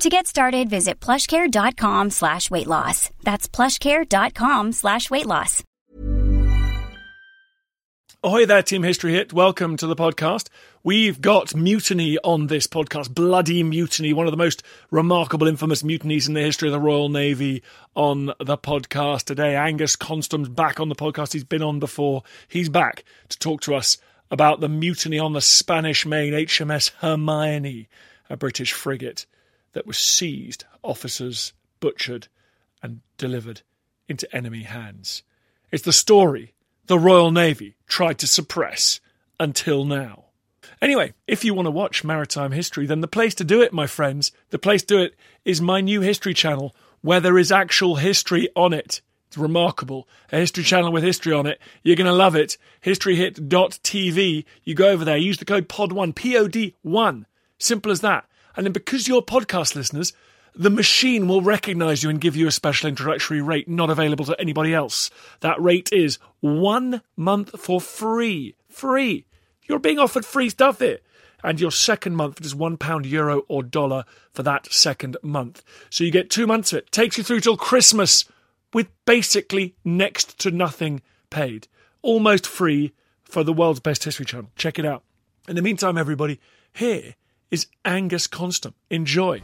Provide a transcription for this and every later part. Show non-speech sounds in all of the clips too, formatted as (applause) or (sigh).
To get started, visit plushcare.com slash weight loss. That's plushcare.com slash weight loss. Ahoy there, Team History Hit. Welcome to the podcast. We've got mutiny on this podcast. Bloody mutiny. One of the most remarkable, infamous mutinies in the history of the Royal Navy on the podcast today. Angus Konstam's back on the podcast. He's been on before. He's back to talk to us about the mutiny on the Spanish main HMS Hermione, a British frigate that was seized, officers butchered, and delivered into enemy hands. It's the story the Royal Navy tried to suppress until now. Anyway, if you want to watch maritime history, then the place to do it, my friends, the place to do it is my new history channel where there is actual history on it. It's remarkable. A history channel with history on it. You're going to love it. Historyhit.tv. You go over there, use the code POD1, P O D 1. Simple as that. And then because you're podcast listeners, the machine will recognize you and give you a special introductory rate not available to anybody else. That rate is one month for free. Free. You're being offered free stuff here. And your second month is one pound, euro, or dollar for that second month. So you get two months of it. Takes you through till Christmas with basically next to nothing paid. Almost free for the world's best history channel. Check it out. In the meantime, everybody, here is Angus Konstam. Enjoy.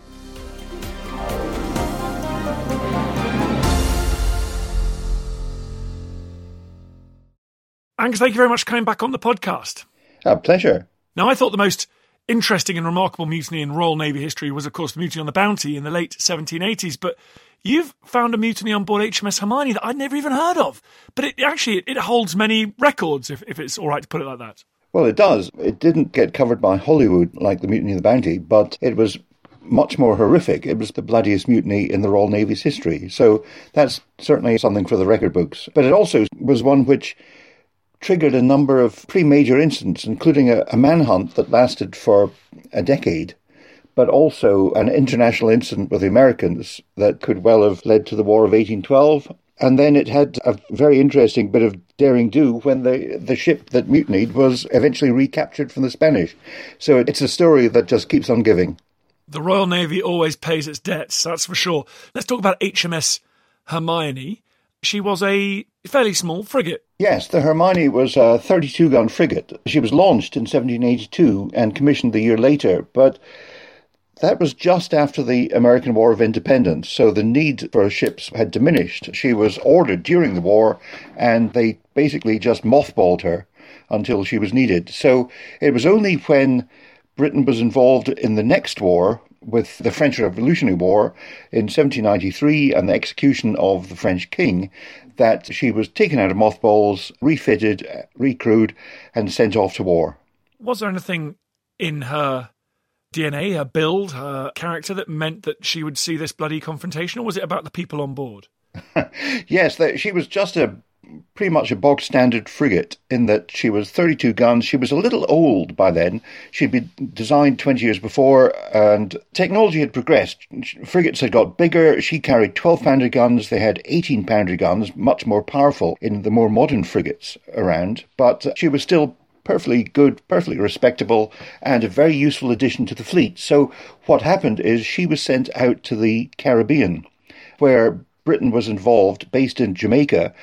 Angus, thank you very much for coming back on the podcast. A pleasure. Now, I thought the most interesting and remarkable mutiny in Royal Navy history was, of course, the mutiny on the Bounty in the late 1780s. But you've found a mutiny on board HMS Hermione that I'd never even heard of. But it actually it holds many records, if, if it's all right to put it like that. Well, it does. It didn't get covered by Hollywood like the Mutiny of the Bounty, but it was much more horrific. It was the bloodiest mutiny in the Royal Navy's history. So that's certainly something for the record books. But it also was one which triggered a number of pretty major incidents, including a, a manhunt that lasted for a decade, but also an international incident with the Americans that could well have led to the War of 1812. And then it had a very interesting bit of daring do when the, the ship that mutinied was eventually recaptured from the Spanish. So it's a story that just keeps on giving. The Royal Navy always pays its debts, that's for sure. Let's talk about HMS Hermione. She was a fairly small frigate. Yes, the Hermione was a 32 gun frigate. She was launched in 1782 and commissioned the year later, but that was just after the American War of Independence, so the need for ships had diminished. She was ordered during the war, and they basically just mothballed her until she was needed. So it was only when Britain was involved in the next war with the French Revolutionary War in 1793 and the execution of the French king that she was taken out of mothballs, refitted, recrewed, and sent off to war. Was there anything in her DNA, her build, her character that meant that she would see this bloody confrontation, or was it about the people on board? (laughs) yes, she was just a pretty much a bog standard frigate in that she was 32 guns. She was a little old by then. She'd been designed 20 years before, and technology had progressed. Frigates had got bigger. She carried 12 pounder guns. They had 18 pounder guns, much more powerful in the more modern frigates around. But she was still perfectly good, perfectly respectable, and a very useful addition to the fleet. So what happened is she was sent out to the Caribbean, where Britain was involved, based in Jamaica,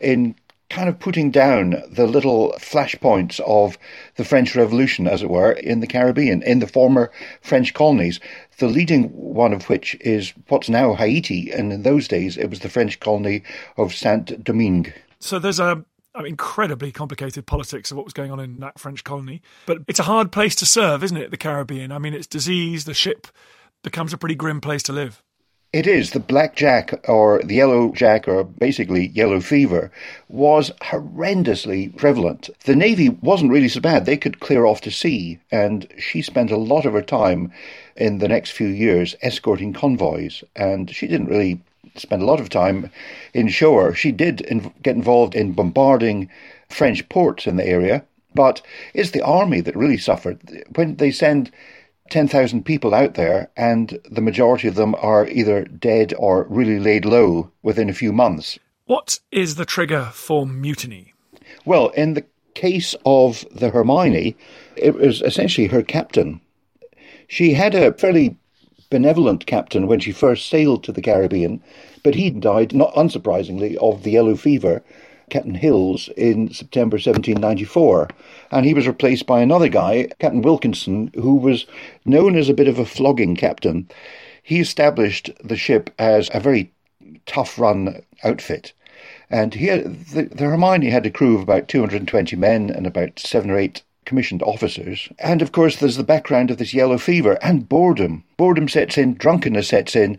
in kind of putting down the little flashpoints of the French Revolution, as it were, in the Caribbean, in the former French colonies. The leading one of which is what's now Haiti, and in those days it was the French colony of Saint Domingue. So there's a I mean, incredibly complicated politics of what was going on in that French colony. But it's a hard place to serve, isn't it? The Caribbean. I mean, it's disease. The ship becomes a pretty grim place to live. It is. The black jack or the yellow jack or basically yellow fever was horrendously prevalent. The Navy wasn't really so bad. They could clear off to sea and she spent a lot of her time in the next few years escorting convoys and she didn't really spend a lot of time in inshore. She did in, get involved in bombarding French ports in the area, but it's the army that really suffered. When they send 10,000 people out there, and the majority of them are either dead or really laid low within a few months. What is the trigger for mutiny? Well, in the case of the Hermione, it was essentially her captain. She had a fairly benevolent captain when she first sailed to the Caribbean, but he died, not unsurprisingly, of the yellow fever, Captain Hills, in September 1794. And he was replaced by another guy, Captain Wilkinson, who was known as a bit of a flogging captain. He established the ship as a very tough run outfit. And he had, the, the Hermione had a crew of about 220 men and about seven or eight commissioned officers. And of course, there's the background of this yellow fever and boredom. Boredom sets in, drunkenness sets in.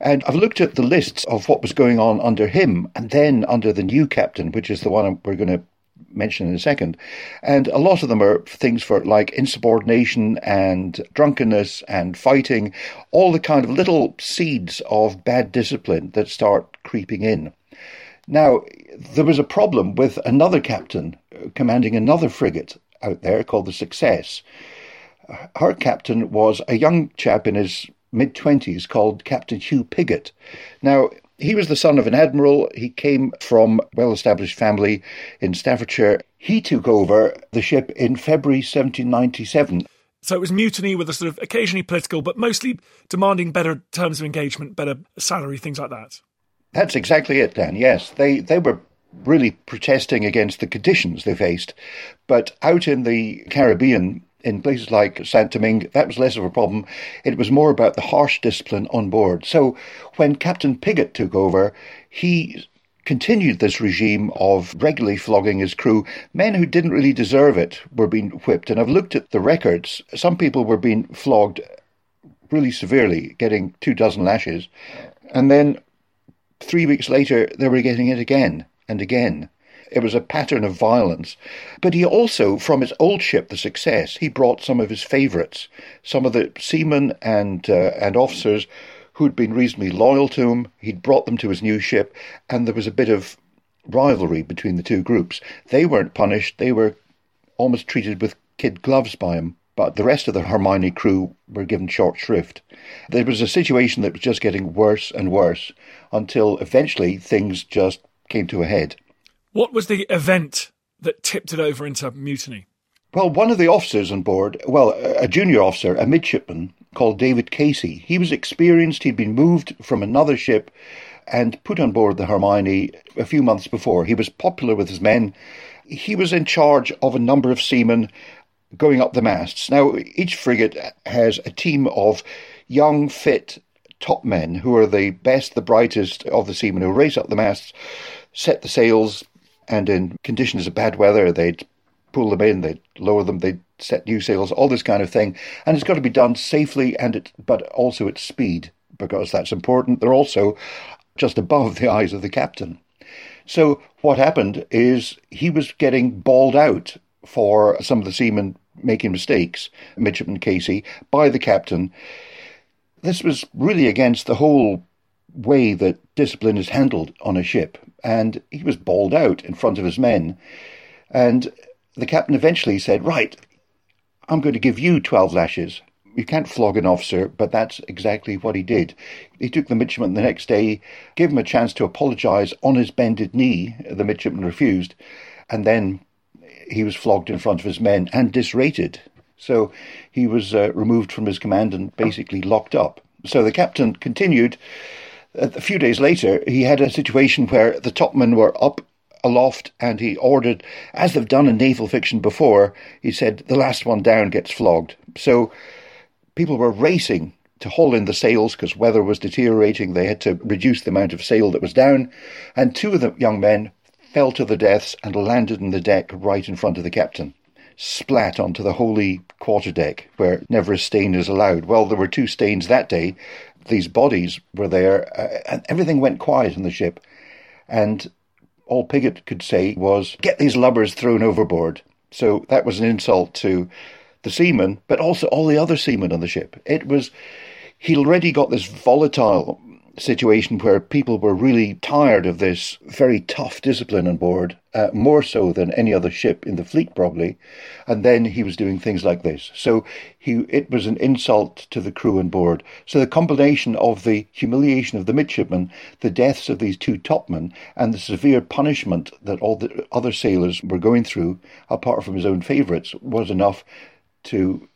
And I've looked at the lists of what was going on under him and then under the new captain, which is the one we're going to mention in a second. And a lot of them are things for like insubordination and drunkenness and fighting, all the kind of little seeds of bad discipline that start creeping in. Now, there was a problem with another captain uh, commanding another frigate out there called the Success. Her captain was a young chap in his mid 20s called Captain Hugh Pigot. Now, he was the son of an admiral. He came from a well established family in Staffordshire. He took over the ship in February 1797. So it was mutiny with a sort of occasionally political, but mostly demanding better terms of engagement, better salary, things like that. That's exactly it, Dan. Yes, they, they were really protesting against the conditions they faced. But out in the Caribbean, in places like Saint Domingue, that was less of a problem. It was more about the harsh discipline on board. So when Captain Pigot took over, he continued this regime of regularly flogging his crew. Men who didn't really deserve it were being whipped. And I've looked at the records. Some people were being flogged really severely, getting two dozen lashes. And then three weeks later, they were getting it again and again. It was a pattern of violence. But he also, from his old ship, the Success, he brought some of his favourites, some of the seamen and uh, and officers who'd been reasonably loyal to him. He'd brought them to his new ship, and there was a bit of rivalry between the two groups. They weren't punished; they were almost treated with kid gloves by him. But the rest of the Hermione crew were given short shrift. There was a situation that was just getting worse and worse until eventually things just came to a head. What was the event that tipped it over into mutiny? Well, one of the officers on board, well, a junior officer, a midshipman called David Casey, he was experienced. He'd been moved from another ship and put on board the Hermione a few months before. He was popular with his men. He was in charge of a number of seamen going up the masts. Now, each frigate has a team of young, fit top men who are the best, the brightest of the seamen who race up the masts, set the sails, and in conditions of bad weather, they'd pull them in, they'd lower them, they'd set new sails, all this kind of thing. And it's got to be done safely and it, but also at speed because that's important. They're also just above the eyes of the captain. So what happened is he was getting bawled out for some of the seamen making mistakes, Midshipman Casey, by the captain. This was really against the whole way that discipline is handled on a ship, and he was bawled out in front of his men. And the captain eventually said, Right, I'm going to give you 12 lashes. You can't flog an officer, but that's exactly what he did. He took the midshipman the next day, gave him a chance to apologise on his bended knee. The midshipman refused, and then he was flogged in front of his men and disrated. So he was uh, removed from his command and basically locked up. So the captain continued Uh, a few days later, he had a situation where the topmen were up aloft and he ordered, as they've done in naval fiction before, he said, the last one down gets flogged. So people were racing to haul in the sails because weather was deteriorating. They had to reduce the amount of sail that was down. And two of the young men fell to the deaths and landed on the deck right in front of the captain, splat onto the holy quarterdeck where never a stain is allowed. Well, there were two stains that day. These bodies were there, uh, and everything went quiet in the ship. And all Pigot could say was, Get these lubbers thrown overboard. So that was an insult to the seamen, but also all the other seamen on the ship. It was, he'd already got this volatile situation where people were really tired of this very tough discipline on board, uh, more so than any other ship in the fleet, probably. And then he was doing things like this. So he, it was an insult to the crew on board. So the combination of the humiliation of the midshipmen, the deaths of these two topmen, and the severe punishment that all the other sailors were going through, apart from his own favourites, was enough to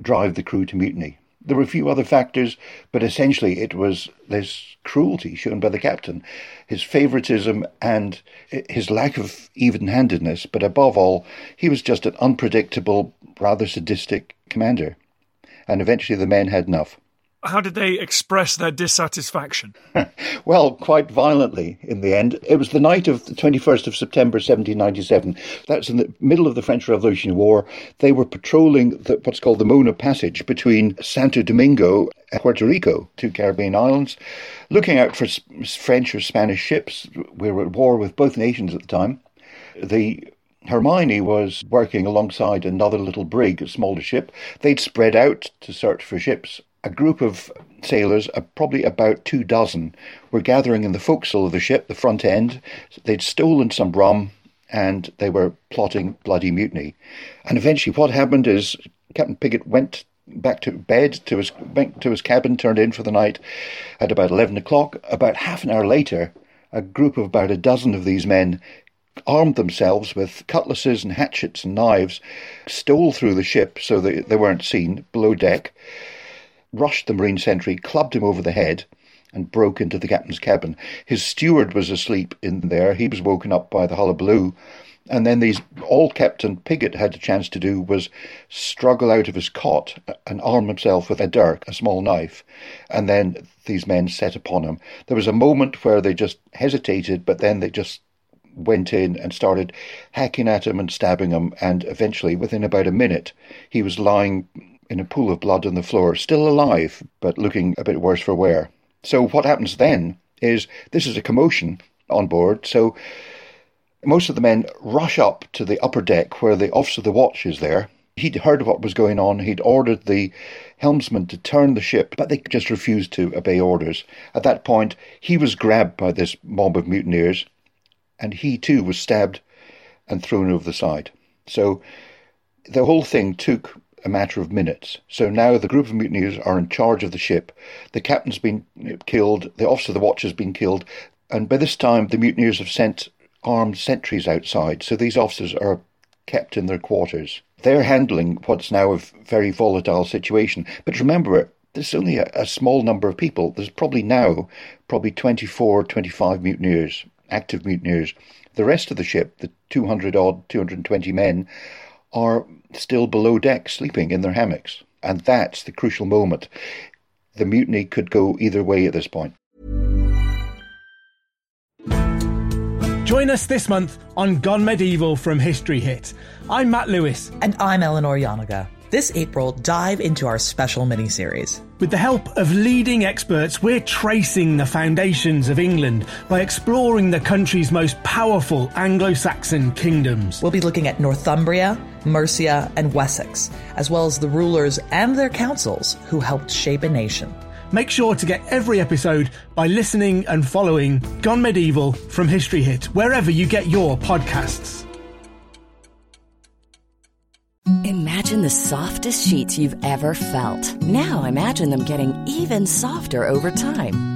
drive the crew to mutiny. There were a few other factors, but essentially it was this cruelty shown by the captain, his favouritism and his lack of even handedness, but above all, he was just an unpredictable, rather sadistic commander. And eventually the men had enough how did they express their dissatisfaction? (laughs) well, quite violently in the end. It was the night of the 21st of September 1797. That's in the middle of the French Revolutionary War. They were patrolling the, what's called the Mona Passage between Santo Domingo and Puerto Rico, two Caribbean islands, looking out for French or Spanish ships. We were at war with both nations at the time. The Hermione was working alongside another little brig, a smaller ship. They'd spread out to search for ships a group of sailors, uh, probably about two dozen, were gathering in the forecastle of the ship, the front end. They'd stolen some rum and they were plotting bloody mutiny. And eventually, what happened is Captain Pigot went back to bed to his went to his cabin, turned in for the night at about eleven o'clock. About half an hour later, a group of about a dozen of these men armed themselves with cutlasses and hatchets and knives, stole through the ship so that they weren't seen below deck rushed the Marine sentry, clubbed him over the head, and broke into the captain's cabin. His steward was asleep in there. He was woken up by the hullabaloo. And then these all Captain Pigot had a chance to do was struggle out of his cot and arm himself with a dirk, a small knife, and then these men set upon him. There was a moment where they just hesitated, but then they just went in and started hacking at him and stabbing him, and eventually, within about a minute, he was lying in a pool of blood on the floor, still alive, but looking a bit worse for wear. So what happens then is this is a commotion on board. So most of the men rush up to the upper deck where the officer of the watch is there. He'd heard what was going on. He'd ordered the helmsman to turn the ship, but they just refused to obey orders. At that point, he was grabbed by this mob of mutineers, and he too was stabbed and thrown over the side. So the whole thing took a matter of minutes. So now the group of mutineers are in charge of the ship. The captain's been killed, the officer of the watch has been killed, and by this time the mutineers have sent armed sentries outside. So these officers are kept in their quarters. They're handling what's now a very volatile situation. But remember, there's only a, a small number of people. There's probably now probably 24, 25 mutineers, active mutineers. The rest of the ship, the 200 odd, 220 men, are still below deck sleeping in their hammocks. And that's the crucial moment. The mutiny could go either way at this point. Join us this month on Gone Medieval from History Hit. I'm Matt Lewis. And I'm Eleanor Janega. This April, dive into our special mini-series. With the help of leading experts, we're tracing the foundations of England by exploring the country's most powerful Anglo Saxon kingdoms. We'll be looking at Northumbria, Mercia, and Wessex, as well as the rulers and their councils who helped shape a nation. Make sure to get every episode by listening and following Gone Medieval from History Hit, wherever you get your podcasts. Imagine the softest sheets you've ever felt. Now imagine them getting even softer over time.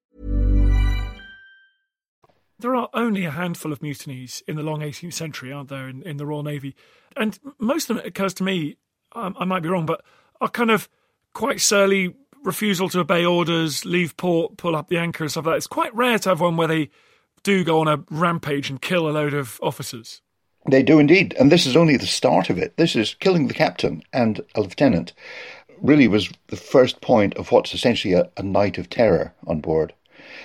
There are only a handful of mutinies in the long 18th century, aren't there, in, in the Royal Navy? And most of them, it occurs to me, um, I might be wrong, but are kind of quite surly refusal to obey orders, leave port, pull up the anchor and stuff like that. It's quite rare to have one where they do go on a rampage and kill a load of officers. They do indeed, and this is only the start of it. This is killing the captain and a lieutenant. Really was the first point of what's essentially a, a night of terror on board.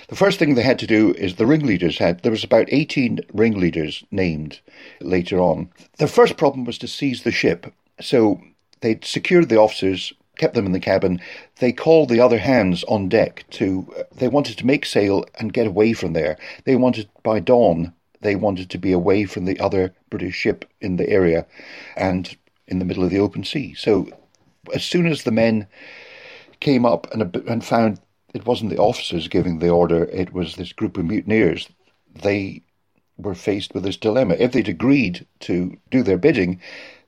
The first thing they had to do is the ringleaders had, there was about 18 ringleaders named later on. The first problem was to seize the ship. So they'd secured the officers, kept them in the cabin. They called the other hands on deck to, they wanted to make sail and get away from there. They wanted, by dawn, they wanted to be away from the other British ship in the area and in the middle of the open sea. So as soon as the men came up and, and found it wasn't the officers giving the order, it was this group of mutineers. They were faced with this dilemma. If they'd agreed to do their bidding,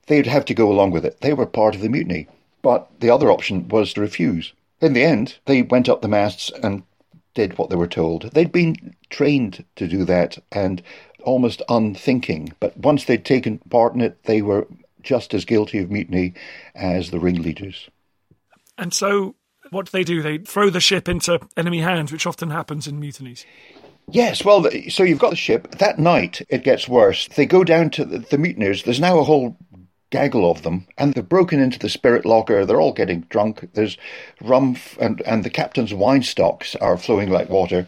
they'd have to go along with it. They were part of the mutiny. But the other option was to refuse. In the end, they went up the masts and did what they were told. They'd been trained to do that and almost unthinking. But once they'd taken part in it, they were just as guilty of mutiny as the ringleaders. And so what do they do? They throw the ship into enemy hands, which often happens in mutinies. Yes, well, so you've got the ship. That night, it gets worse. They go down to the, the mutineers. There's now a whole gaggle of them, and they've broken into the spirit locker. They're all getting drunk. There's rum, f- and, and the captain's wine stocks are flowing like water.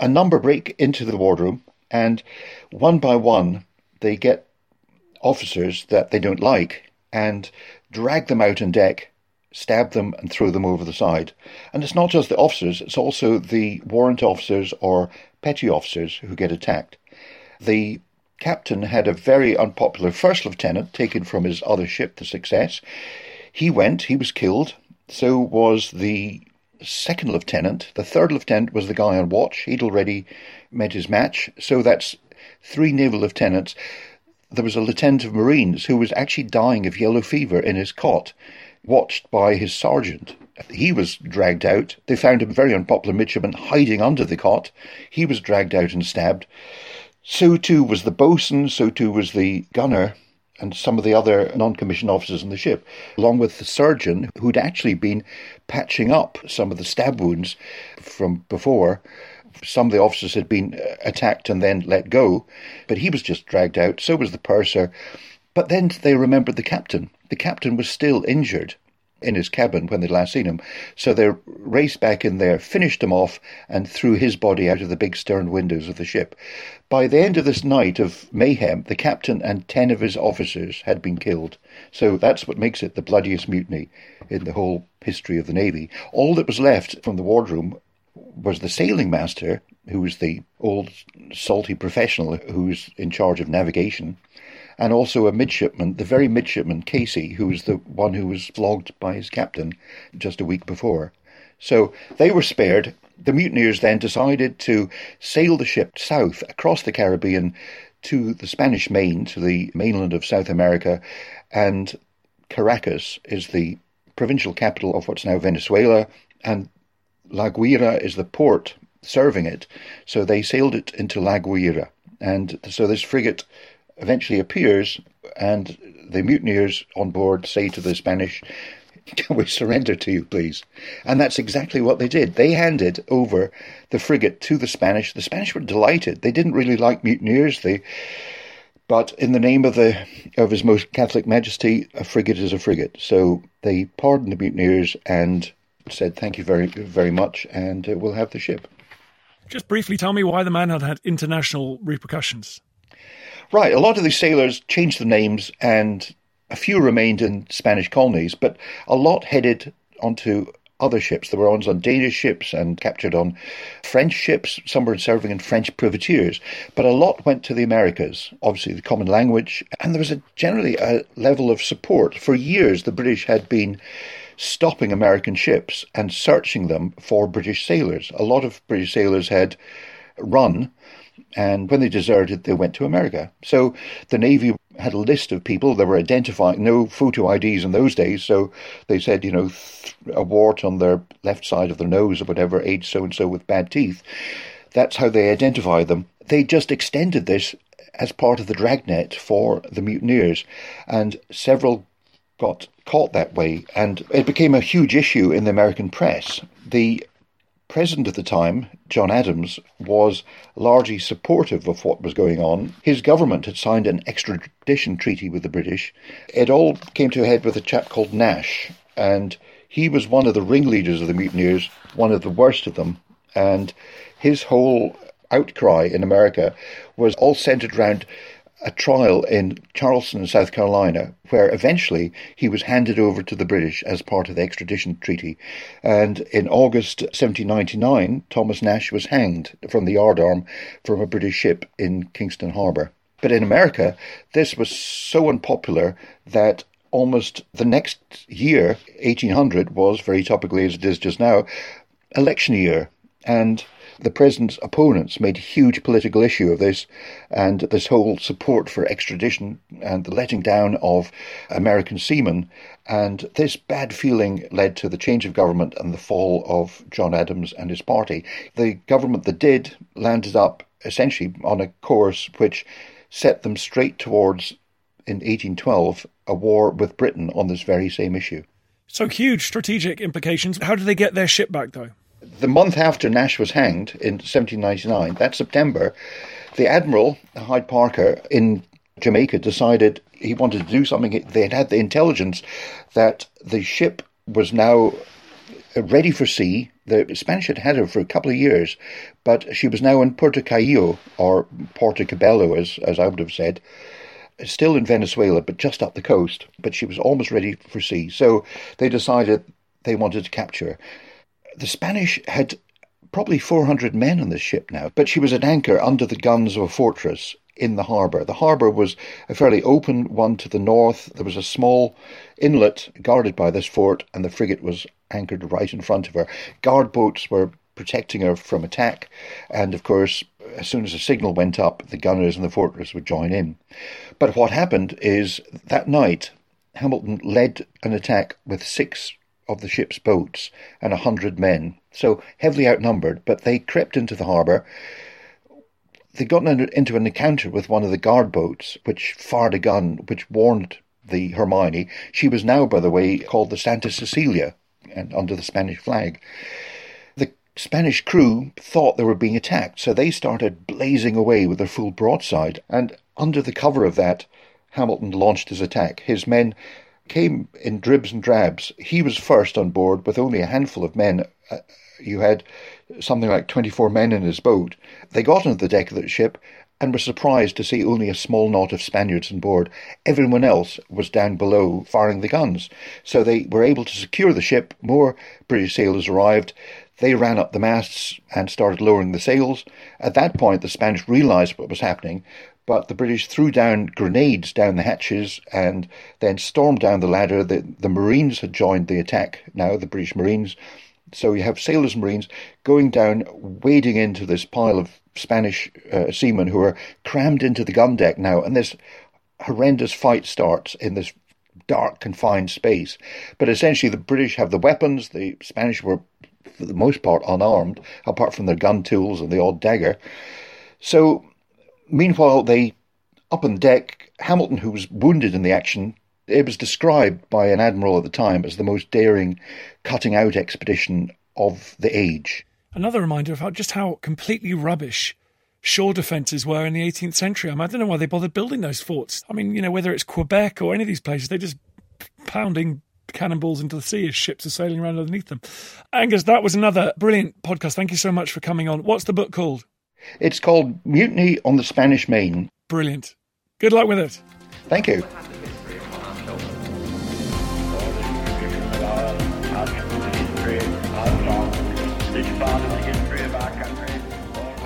A number break into the wardroom, and one by one, they get officers that they don't like and drag them out on deck stab them and throw them over the side. And it's not just the officers, it's also the warrant officers or petty officers who get attacked. The captain had a very unpopular first lieutenant taken from his other ship, the Success. He went, he was killed. So was the second lieutenant. The third lieutenant was the guy on watch. He'd already met his match. So that's three naval lieutenants. There was a lieutenant of marines who was actually dying of yellow fever in his cot watched by his sergeant. He was dragged out. They found a very unpopular midshipman hiding under the cot. He was dragged out and stabbed. So too was the boatswain, so too was the gunner, and some of the other non commissioned officers in the ship, along with the surgeon who'd actually been patching up some of the stab wounds from before. Some of the officers had been uh, attacked and then let go, but he was just dragged out. So was the purser. But then they remembered the captain. The captain was still injured in his cabin when they'd last seen him. So they raced back in there, finished him off, and threw his body out of the big stern windows of the ship. By the end of this night of mayhem, the captain and ten of his officers had been killed. So that's what makes it the bloodiest mutiny in the whole history of the Navy. All that was left from the wardroom was the sailing master, who was the old salty professional who's in charge of navigation, and also a midshipman, the very midshipman, Casey, who was the one who was flogged by his captain just a week before. So they were spared. The mutineers then decided to sail the ship south across the Caribbean to the Spanish main, to the mainland of South America, and Caracas is the provincial capital of what's now Venezuela, and La Guaira is the port serving it. So they sailed it into La Guaira. And so this frigate eventually appears, and the mutineers on board say to the Spanish, Can (laughs) we surrender to you, please? And that's exactly what they did. They handed over the frigate to the Spanish. The Spanish were delighted. They didn't really like mutineers. They, but in the name of the of His Most Catholic Majesty, a frigate is a frigate. So they pardoned the mutineers and said, "Thank you very very much, and uh, we'll have the ship." Just briefly tell me why the man had had international repercussions. Right, a lot of these sailors changed the names and a few remained in Spanish colonies, but a lot headed onto other ships. There were ones on Danish ships and captured on French ships. Some were serving in French privateers. But a lot went to the Americas, obviously the common language. And there was a, generally a level of support. For years, the British had been stopping American ships and searching them for British sailors. A lot of British sailors had run, and when they deserted, they went to America. So the Navy had a list of people that were identifying, no photo IDs in those days, so they said, you know, a wart on their left side of their nose or whatever, age so and so with bad teeth. That's how they identified them. They just extended this as part of the dragnet for the mutineers, and several got caught that way, and it became a huge issue in the American press. The president at the time, John Adams, was largely supportive of what was going on. His government had signed an extradition treaty with the British. It all came to a head with a chap called Nash, and he was one of the ringleaders of the mutineers, one of the worst of them, and his whole outcry in America was all centered around a trial in Charleston, South Carolina, where eventually he was handed over to the British as part of the extradition treaty. And in August 1799, Thomas Nash was hanged from the yardarm from a British ship in Kingston Harbour. But in America, this was so unpopular that almost the next year, 1800, was very topically as it is just now, election year. And the president's opponents made a huge political issue of this and this whole support for extradition and the letting down of American seamen. And this bad feeling led to the change of government and the fall of John Adams and his party. The government that did landed up essentially on a course which set them straight towards, in 1812, a war with Britain on this very same issue. So huge strategic implications. How did they get their ship back, though? The month after Nash was hanged in 1799, that September, the Admiral, Hyde Parker, in Jamaica decided he wanted to do something. They had had the intelligence that the ship was now ready for sea. The Spanish had had her for a couple of years, but she was now in Puerto Cabello, or Puerto Cabello, as, as I would have said, still in Venezuela, but just up the coast. But she was almost ready for sea. So they decided they wanted to capture her. The Spanish had probably 400 men on this ship now, but she was at anchor under the guns of a fortress in the harbour. The harbour was a fairly open one to the north. There was a small inlet guarded by this fort, and the frigate was anchored right in front of her. Guard boats were protecting her from attack, and of course, as soon as a signal went up, the gunners in the fortress would join in. But what happened is that night, Hamilton led an attack with six of the ship's boats and a hundred men, so heavily outnumbered, but they crept into the harbour. They got into an encounter with one of the guard boats, which fired a gun, which warned the Hermione. She was now, by the way, called the Santa Cecilia, and under the Spanish flag. The Spanish crew thought they were being attacked, so they started blazing away with their full broadside, and under the cover of that, Hamilton launched his attack. His men came in dribs and drabs. He was first on board with only a handful of men. Uh, you had something like 24 men in his boat. They got onto the deck of the ship and were surprised to see only a small knot of Spaniards on board. Everyone else was down below firing the guns. So they were able to secure the ship. More British sailors arrived. They ran up the masts and started lowering the sails. At that point, the Spanish realized what was happening, but the British threw down grenades down the hatches and then stormed down the ladder. The, the Marines had joined the attack now, the British Marines. So you have sailors and Marines going down, wading into this pile of Spanish uh, seamen who are crammed into the gun deck now, and this horrendous fight starts in this dark, confined space. But essentially, the British have the weapons, the Spanish were, for the most part, unarmed, apart from their gun tools and the odd dagger. So Meanwhile, they up on deck, Hamilton, who was wounded in the action, it was described by an admiral at the time as the most daring cutting out expedition of the age. Another reminder of how, just how completely rubbish shore defences were in the 18th century. I, mean, I don't know why they bothered building those forts. I mean, you know, whether it's Quebec or any of these places, they're just pounding cannonballs into the sea as ships are sailing around underneath them. Angus, that was another brilliant podcast. Thank you so much for coming on. What's the book called? It's called Mutiny on the Spanish Main. Brilliant. Good luck with it. Thank you.